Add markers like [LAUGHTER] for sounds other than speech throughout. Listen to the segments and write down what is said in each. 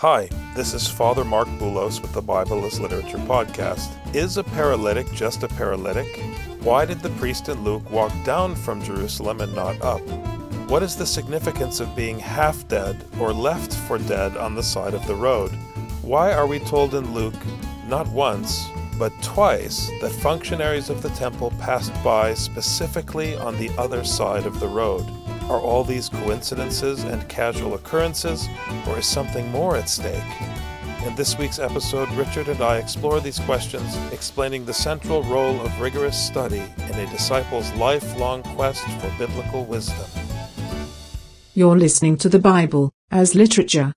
Hi, this is Father Mark Boulos with the Bible as Literature podcast. Is a paralytic just a paralytic? Why did the priest in Luke walk down from Jerusalem and not up? What is the significance of being half dead or left for dead on the side of the road? Why are we told in Luke, not once, but twice, that functionaries of the temple passed by specifically on the other side of the road? Are all these coincidences and casual occurrences, or is something more at stake? In this week's episode, Richard and I explore these questions, explaining the central role of rigorous study in a disciple's lifelong quest for biblical wisdom. You're listening to the Bible as literature.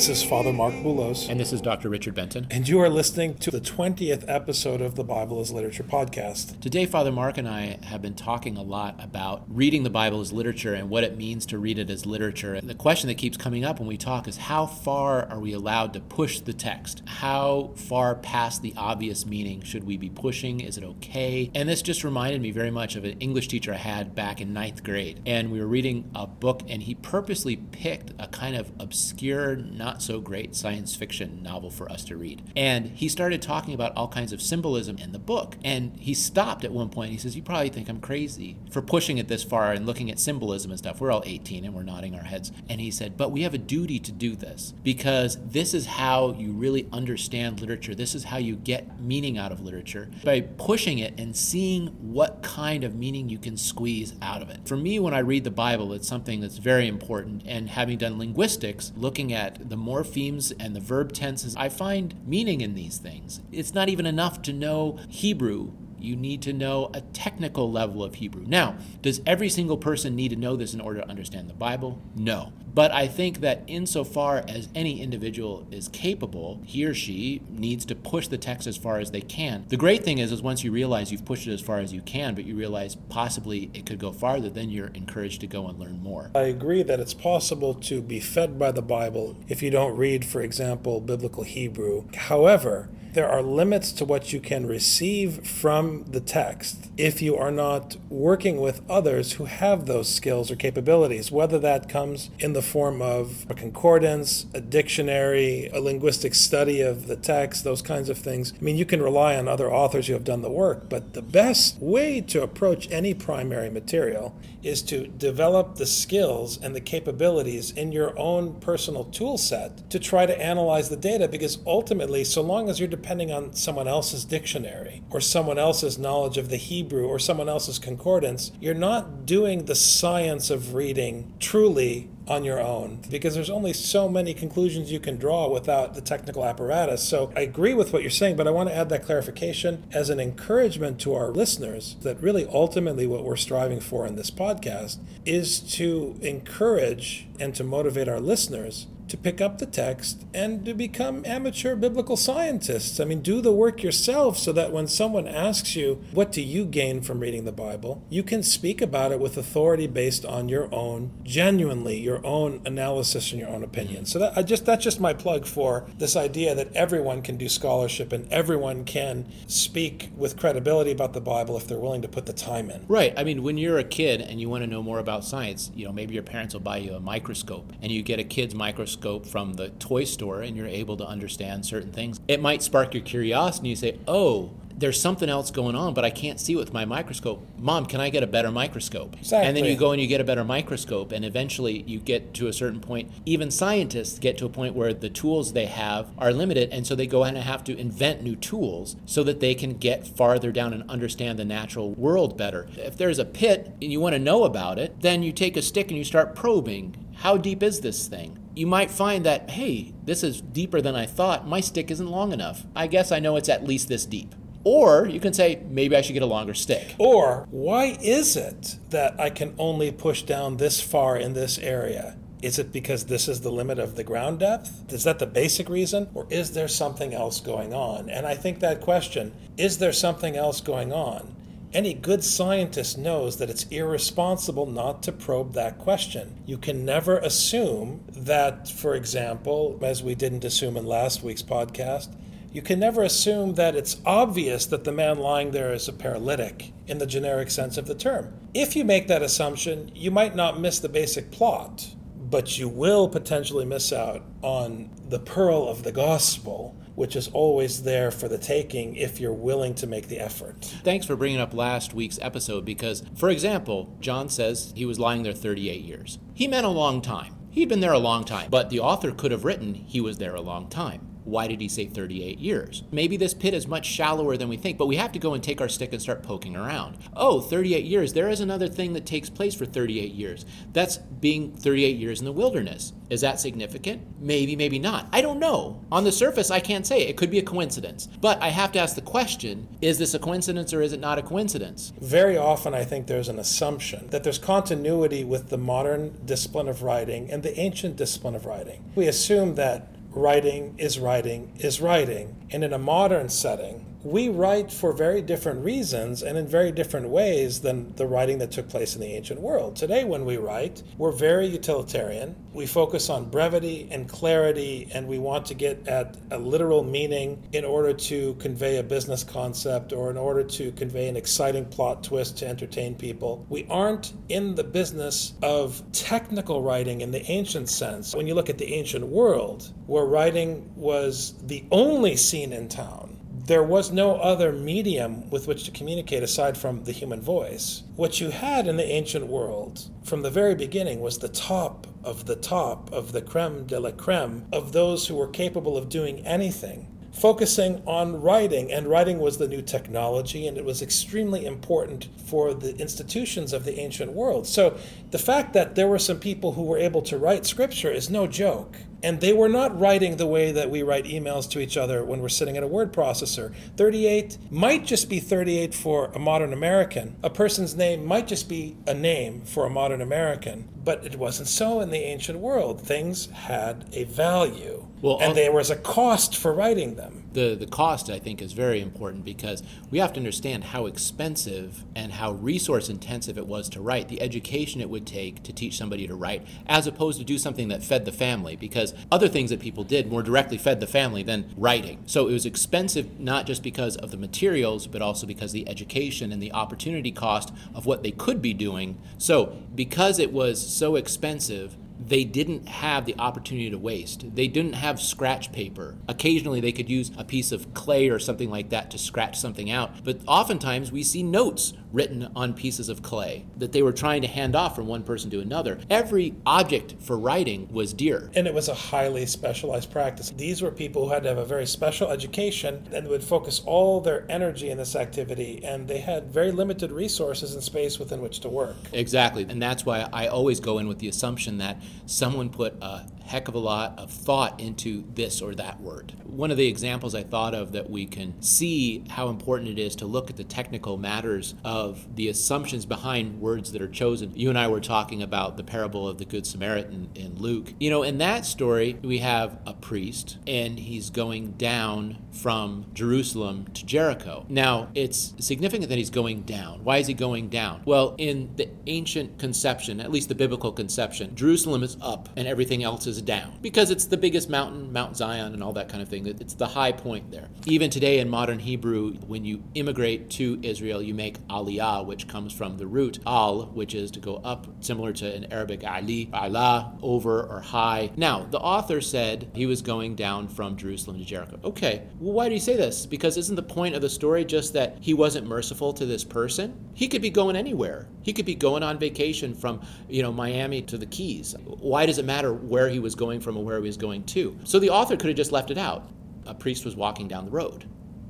This is Father Mark Boulos. And this is Dr. Richard Benton. And you are listening to the 20th episode of the Bible as Literature podcast. Today, Father Mark and I have been talking a lot about reading the Bible as literature and what it means to read it as literature. And the question that keeps coming up when we talk is how far are we allowed to push the text? How far past the obvious meaning should we be pushing? Is it okay? And this just reminded me very much of an English teacher I had back in ninth grade. And we were reading a book, and he purposely picked a kind of obscure, not so great science fiction novel for us to read. And he started talking about all kinds of symbolism in the book. And he stopped at one point. He says, You probably think I'm crazy for pushing it this far and looking at symbolism and stuff. We're all 18 and we're nodding our heads. And he said, But we have a duty to do this because this is how you really understand literature. This is how you get meaning out of literature by pushing it and seeing what kind of meaning you can squeeze out of it. For me, when I read the Bible, it's something that's very important. And having done linguistics, looking at the morphemes and the verb tenses, I find meaning in these things. It's not even enough to know Hebrew. You need to know a technical level of Hebrew. Now, does every single person need to know this in order to understand the Bible? No. But I think that insofar as any individual is capable, he or she needs to push the text as far as they can. The great thing is, is once you realize you've pushed it as far as you can, but you realize possibly it could go farther, then you're encouraged to go and learn more. I agree that it's possible to be fed by the Bible if you don't read, for example, biblical Hebrew. However, there are limits to what you can receive from the text if you are not working with others who have those skills or capabilities, whether that comes in the form of a concordance, a dictionary, a linguistic study of the text, those kinds of things. I mean, you can rely on other authors who have done the work, but the best way to approach any primary material is to develop the skills and the capabilities in your own personal tool set to try to analyze the data because ultimately, so long as you're depending on someone else's dictionary or someone else's knowledge of the Hebrew or someone else's concordance, you're not doing the science of reading truly on your own because there's only so many conclusions you can draw without the technical apparatus. So I agree with what you're saying, but I want to add that clarification as an encouragement to our listeners that really ultimately what we're striving for in this podcast is to encourage and to motivate our listeners to pick up the text and to become amateur biblical scientists. I mean, do the work yourself so that when someone asks you, What do you gain from reading the Bible? you can speak about it with authority based on your own, genuinely, your own analysis and your own opinion. So that I just that's just my plug for this idea that everyone can do scholarship and everyone can speak with credibility about the Bible if they're willing to put the time in. Right. I mean, when you're a kid and you want to know more about science, you know, maybe your parents will buy you a microscope and you get a kid's microscope from the toy store and you're able to understand certain things. It might spark your curiosity you say, oh, there's something else going on, but I can't see with my microscope. Mom, can I get a better microscope? Exactly. And then you go and you get a better microscope, and eventually you get to a certain point. Even scientists get to a point where the tools they have are limited, and so they go and have to invent new tools so that they can get farther down and understand the natural world better. If there's a pit and you want to know about it, then you take a stick and you start probing. How deep is this thing? you might find that, hey, this is deeper than I thought. My stick isn't long enough. I guess I know it's at least this deep. Or you can say, maybe I should get a longer stick. Or, why is it that I can only push down this far in this area? Is it because this is the limit of the ground depth? Is that the basic reason? Or is there something else going on? And I think that question, is there something else going on? Any good scientist knows that it's irresponsible not to probe that question. You can never assume that, for example, as we didn't assume in last week's podcast, you can never assume that it's obvious that the man lying there is a paralytic in the generic sense of the term. If you make that assumption, you might not miss the basic plot, but you will potentially miss out on the pearl of the gospel which is always there for the taking if you're willing to make the effort. Thanks for bringing up last week's episode because, for example, John says he was lying there 38 years. He meant a long time. He'd been there a long time, but the author could have written he was there a long time. Why did he say 38 years? Maybe this pit is much shallower than we think, but we have to go and take our stick and start poking around. Oh, 38 years. There is another thing that takes place for 38 years. That's being 38 years in the wilderness. Is that significant? Maybe, maybe not. I don't know. On the surface, I can't say. It could be a coincidence. But I have to ask the question is this a coincidence or is it not a coincidence? Very often, I think there's an assumption that there's continuity with the modern discipline of writing and the ancient discipline of writing. We assume that writing is writing is writing. And in a modern setting, we write for very different reasons and in very different ways than the writing that took place in the ancient world. Today, when we write, we're very utilitarian. We focus on brevity and clarity, and we want to get at a literal meaning in order to convey a business concept or in order to convey an exciting plot twist to entertain people. We aren't in the business of technical writing in the ancient sense. When you look at the ancient world, where writing was the only scene in town, there was no other medium with which to communicate aside from the human voice. What you had in the ancient world from the very beginning was the top of the top of the creme de la creme of those who were capable of doing anything focusing on writing, and writing was the new technology, and it was extremely important for the institutions of the ancient world. So the fact that there were some people who were able to write scripture is no joke. And they were not writing the way that we write emails to each other when we're sitting at a word processor. 38 might just be 38 for a modern American. A person's name might just be a name for a modern American. But it wasn't so in the ancient world. Things had a value. Well, and uh, there was a cost for writing them. The, the cost, I think, is very important because we have to understand how expensive and how resource intensive it was to write, the education it would take to teach somebody to write, as opposed to do something that fed the family, because other things that people did more directly fed the family than writing. So it was expensive not just because of the materials, but also because the education and the opportunity cost of what they could be doing. So because it was so expensive, they didn't have the opportunity to waste. They didn't have scratch paper. Occasionally, they could use a piece of clay or something like that to scratch something out. But oftentimes, we see notes written on pieces of clay that they were trying to hand off from one person to another. Every object for writing was dear. And it was a highly specialized practice. These were people who had to have a very special education and would focus all their energy in this activity, and they had very limited resources and space within which to work. Exactly. And that's why I always go in with the assumption that someone put a heck of a lot of thought into this or that word. One of the examples I thought of that we can see how important it is to look at the technical matters of the assumptions behind words that are chosen. You and I were talking about the parable of the Good Samaritan in Luke. You know, in that story, we have a priest and he's going down from Jerusalem to Jericho. Now, it's significant that he's going down. Why is he going down? Well, in the ancient conception, at least the biblical conception, Jerusalem is up and everything else is down because it's the biggest mountain, Mount Zion, and all that kind of thing. It's the high point there. Even today in modern Hebrew, when you immigrate to Israel, you make aliyah, which comes from the root al, which is to go up, similar to in Arabic ali, ala, over or high. Now, the author said he was going down from Jerusalem to Jericho. Okay, well, why do you say this? Because isn't the point of the story just that he wasn't merciful to this person? He could be going anywhere. He could be going on vacation from, you know, Miami to the Keys. Why does it matter where he was was going from and where he was going to. So the author could have just left it out. A priest was walking down the road.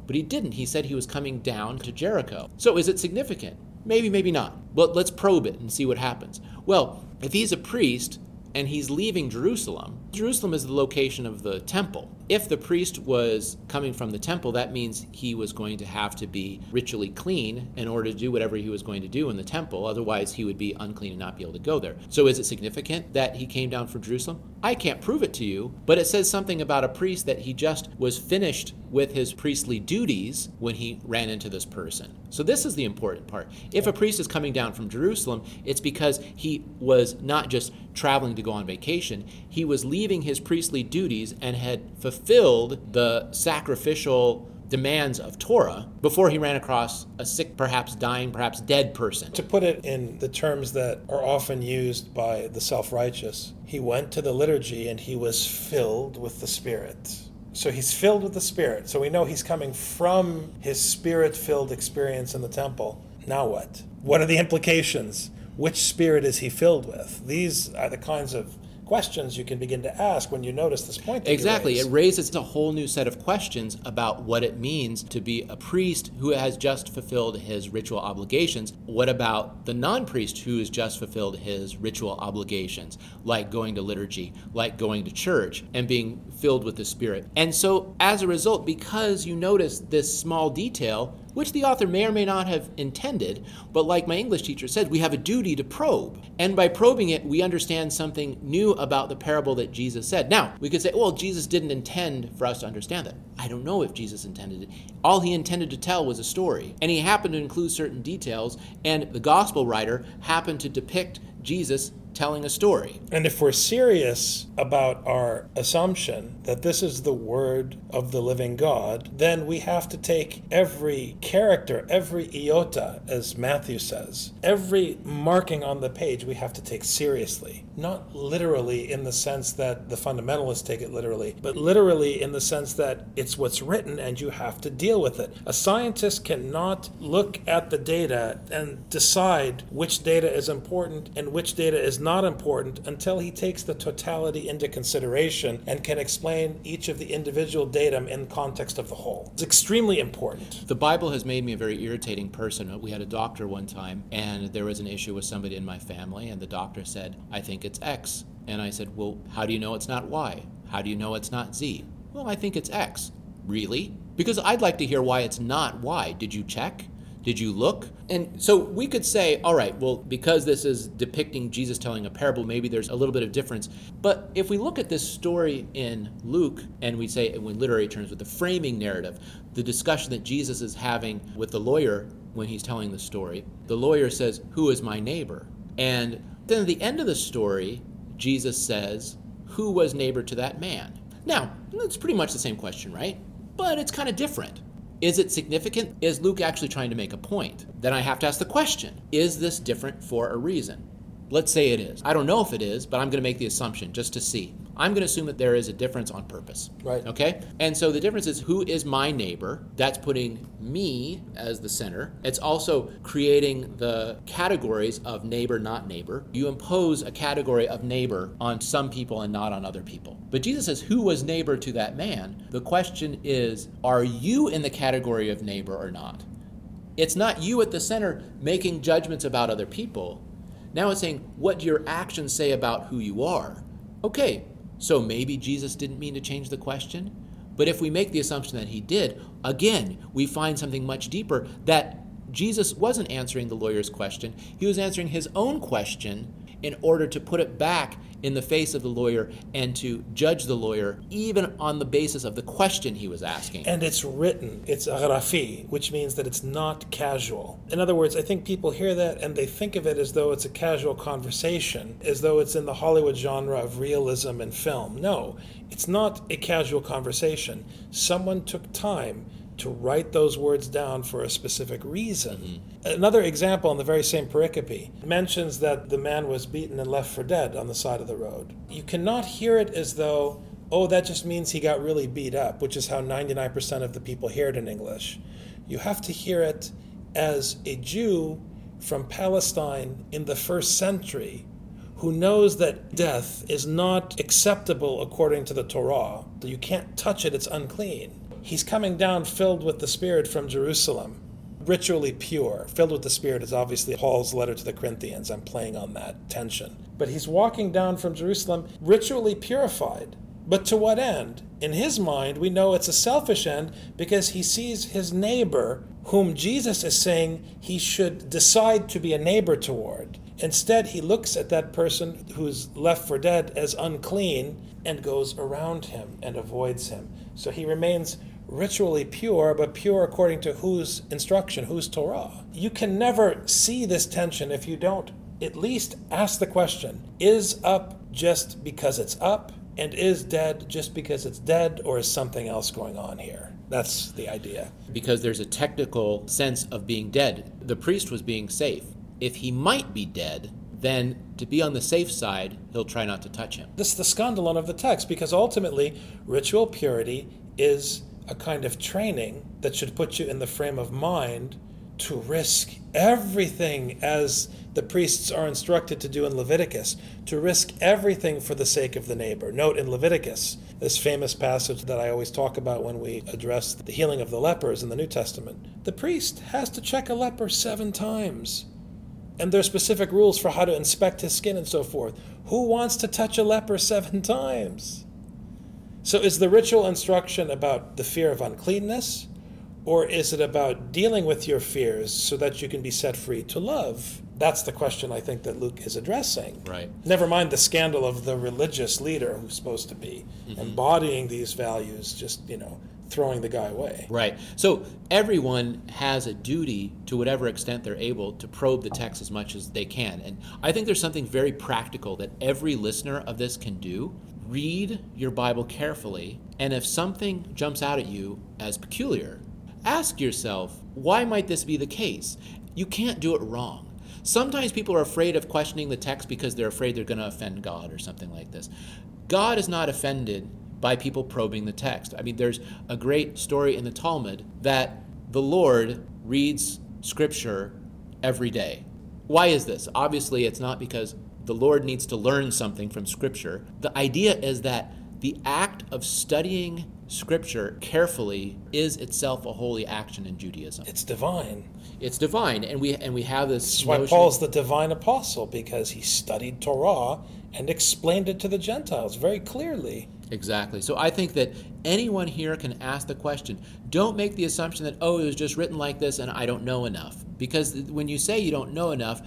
But he didn't. He said he was coming down to Jericho. So is it significant? Maybe, maybe not. But let's probe it and see what happens. Well, if he's a priest, and he's leaving Jerusalem. Jerusalem is the location of the temple. If the priest was coming from the temple, that means he was going to have to be ritually clean in order to do whatever he was going to do in the temple. Otherwise, he would be unclean and not be able to go there. So, is it significant that he came down from Jerusalem? I can't prove it to you, but it says something about a priest that he just was finished with his priestly duties when he ran into this person. So, this is the important part. If a priest is coming down from Jerusalem, it's because he was not just traveling to go on vacation, he was leaving his priestly duties and had fulfilled the sacrificial demands of Torah before he ran across a sick, perhaps dying, perhaps dead person. To put it in the terms that are often used by the self righteous, he went to the liturgy and he was filled with the Spirit. So he's filled with the Spirit. So we know he's coming from his spirit filled experience in the temple. Now what? What are the implications? Which spirit is he filled with? These are the kinds of questions you can begin to ask when you notice this point. exactly. It raises a whole new set of questions about what it means to be a priest who has just fulfilled his ritual obligations. What about the non priest who has just fulfilled his ritual obligations, like going to liturgy, like going to church, and being filled with the Spirit? And so, as a result, because you notice this small detail, which the author may or may not have intended, but like my English teacher said, we have a duty to probe. And by probing it, we understand something new about the parable that Jesus said. Now, we could say, well, Jesus didn't intend for us to understand that. I don't know if Jesus intended it. All he intended to tell was a story, and he happened to include certain details, and the gospel writer happened to depict Jesus telling a story. And if we're serious about our assumption that this is the word of the living God, then we have to take every character, every iota, as Matthew says, every marking on the page we have to take seriously. Not literally in the sense that the fundamentalists take it literally, but literally in the sense that it's what's written and you have to deal with it. A scientist cannot look at the data and decide which data is important and which data is not important until he takes the totality into consideration and can explain each of the individual datum in context of the whole. It's extremely important. The Bible has made me a very irritating person. Uh, we had a doctor one time, and there was an issue with somebody in my family, and the doctor said, I think it's X. And I said, Well, how do you know it's not Y? How do you know it's not Z? Well, I think it's X. Really? Because I'd like to hear why it's not Y. Did you check? Did you look? And so we could say, all right, well, because this is depicting Jesus telling a parable, maybe there's a little bit of difference. But if we look at this story in Luke and we say, in literary terms, with the framing narrative, the discussion that Jesus is having with the lawyer when he's telling the story, the lawyer says, Who is my neighbor? And then at the end of the story, Jesus says, Who was neighbor to that man? Now, it's pretty much the same question, right? But it's kind of different. Is it significant? Is Luke actually trying to make a point? Then I have to ask the question Is this different for a reason? Let's say it is. I don't know if it is, but I'm going to make the assumption just to see. I'm going to assume that there is a difference on purpose. Right. Okay? And so the difference is who is my neighbor? That's putting me as the center. It's also creating the categories of neighbor, not neighbor. You impose a category of neighbor on some people and not on other people. But Jesus says, who was neighbor to that man? The question is, are you in the category of neighbor or not? It's not you at the center making judgments about other people. Now it's saying, what do your actions say about who you are? Okay, so maybe Jesus didn't mean to change the question. But if we make the assumption that he did, again, we find something much deeper that Jesus wasn't answering the lawyer's question. He was answering his own question in order to put it back in the face of the lawyer and to judge the lawyer even on the basis of the question he was asking. And it's written, it's arafi, which means that it's not casual. In other words, I think people hear that and they think of it as though it's a casual conversation, as though it's in the Hollywood genre of realism and film. No, it's not a casual conversation. Someone took time to write those words down for a specific reason. Mm-hmm. Another example in the very same pericope mentions that the man was beaten and left for dead on the side of the road. You cannot hear it as though, oh, that just means he got really beat up, which is how 99% of the people hear it in English. You have to hear it as a Jew from Palestine in the first century who knows that death is not acceptable according to the Torah. That you can't touch it, it's unclean. He's coming down filled with the Spirit from Jerusalem, ritually pure. Filled with the Spirit is obviously Paul's letter to the Corinthians. I'm playing on that tension. but he's walking down from Jerusalem ritually purified. But to what end? In his mind, we know it's a selfish end because he sees his neighbor, whom Jesus is saying he should decide to be a neighbor toward. Instead, he looks at that person who's left for dead as unclean and goes around him and avoids him. So he remains ritually pure, but pure according to whose instruction, whose Torah. You can never see this tension if you don't at least ask the question is up just because it's up? And is dead just because it's dead, or is something else going on here? That's the idea. Because there's a technical sense of being dead. The priest was being safe. If he might be dead, then to be on the safe side, he'll try not to touch him. This is the scandalon of the text, because ultimately, ritual purity is a kind of training that should put you in the frame of mind to risk everything as the priests are instructed to do in Leviticus, to risk everything for the sake of the neighbor. Note in Leviticus, this famous passage that I always talk about when we address the healing of the lepers in the New Testament. The priest has to check a leper seven times. And there are specific rules for how to inspect his skin and so forth. Who wants to touch a leper seven [LAUGHS] times? So, is the ritual instruction about the fear of uncleanness? Or is it about dealing with your fears so that you can be set free to love? That's the question I think that Luke is addressing. Right. Never mind the scandal of the religious leader who's supposed to be mm-hmm. embodying these values, just, you know, throwing the guy away. Right. So everyone has a duty to whatever extent they're able to probe the text as much as they can. And I think there's something very practical that every listener of this can do. Read your Bible carefully, and if something jumps out at you as peculiar, Ask yourself, why might this be the case? You can't do it wrong. Sometimes people are afraid of questioning the text because they're afraid they're going to offend God or something like this. God is not offended by people probing the text. I mean, there's a great story in the Talmud that the Lord reads scripture every day. Why is this? Obviously, it's not because the Lord needs to learn something from scripture. The idea is that the act of studying Scripture carefully is itself a holy action in Judaism. It's divine. It's divine, and we and we have this. That's why Paul's the divine apostle because he studied Torah and explained it to the Gentiles very clearly. Exactly. So I think that anyone here can ask the question. Don't make the assumption that oh, it was just written like this and I don't know enough. Because when you say you don't know enough,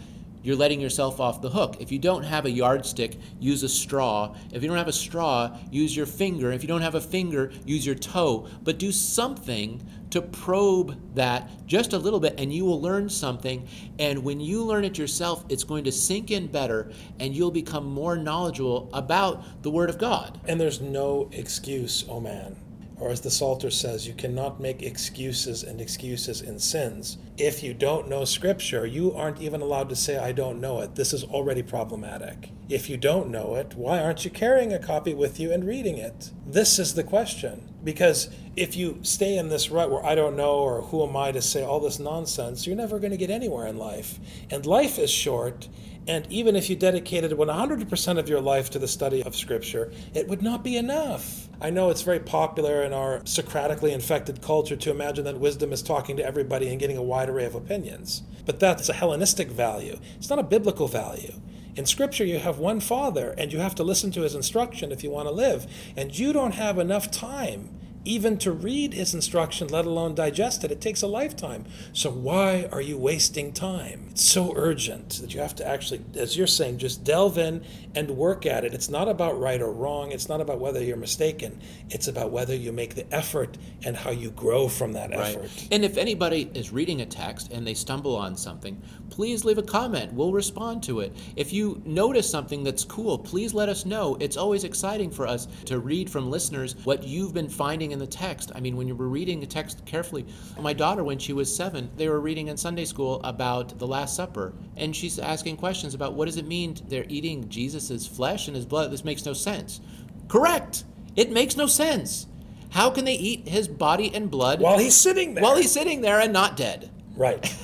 you're letting yourself off the hook. If you don't have a yardstick, use a straw. If you don't have a straw, use your finger. If you don't have a finger, use your toe. But do something to probe that just a little bit, and you will learn something. And when you learn it yourself, it's going to sink in better, and you'll become more knowledgeable about the Word of God. And there's no excuse, oh man. Or as the Psalter says, you cannot make excuses and excuses in sins. If you don't know Scripture, you aren't even allowed to say, I don't know it. This is already problematic. If you don't know it, why aren't you carrying a copy with you and reading it? This is the question. Because if you stay in this rut where I don't know or who am I to say all this nonsense, you're never going to get anywhere in life. And life is short, and even if you dedicated 100% of your life to the study of Scripture, it would not be enough. I know it's very popular in our Socratically infected culture to imagine that wisdom is talking to everybody and getting a wide array of opinions. But that's a Hellenistic value, it's not a biblical value. In Scripture, you have one Father, and you have to listen to his instruction if you want to live. And you don't have enough time even to read his instruction, let alone digest it, it takes a lifetime. So why are you wasting time? It's so urgent that you have to actually, as you're saying, just delve in and work at it. It's not about right or wrong. It's not about whether you're mistaken. It's about whether you make the effort and how you grow from that right. effort. And if anybody is reading a text and they stumble on something, please leave a comment. We'll respond to it. If you notice something that's cool, please let us know. It's always exciting for us to read from listeners what you've been finding in the text. I mean, when you were reading the text carefully, my daughter, when she was seven, they were reading in Sunday school about the Last Supper, and she's asking questions about what does it mean they're eating Jesus' flesh and his blood? This makes no sense. Correct. It makes no sense. How can they eat his body and blood while he's sitting there? While he's sitting there and not dead. Right.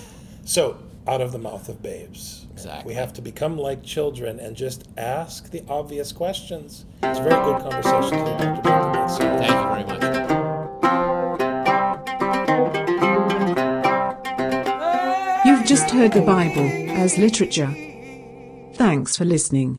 So, out of the mouth of babes. Exactly. We have to become like children and just ask the obvious questions. It's a very good conversation today, Dr. Thank you very much. You've just heard the Bible as literature. Thanks for listening.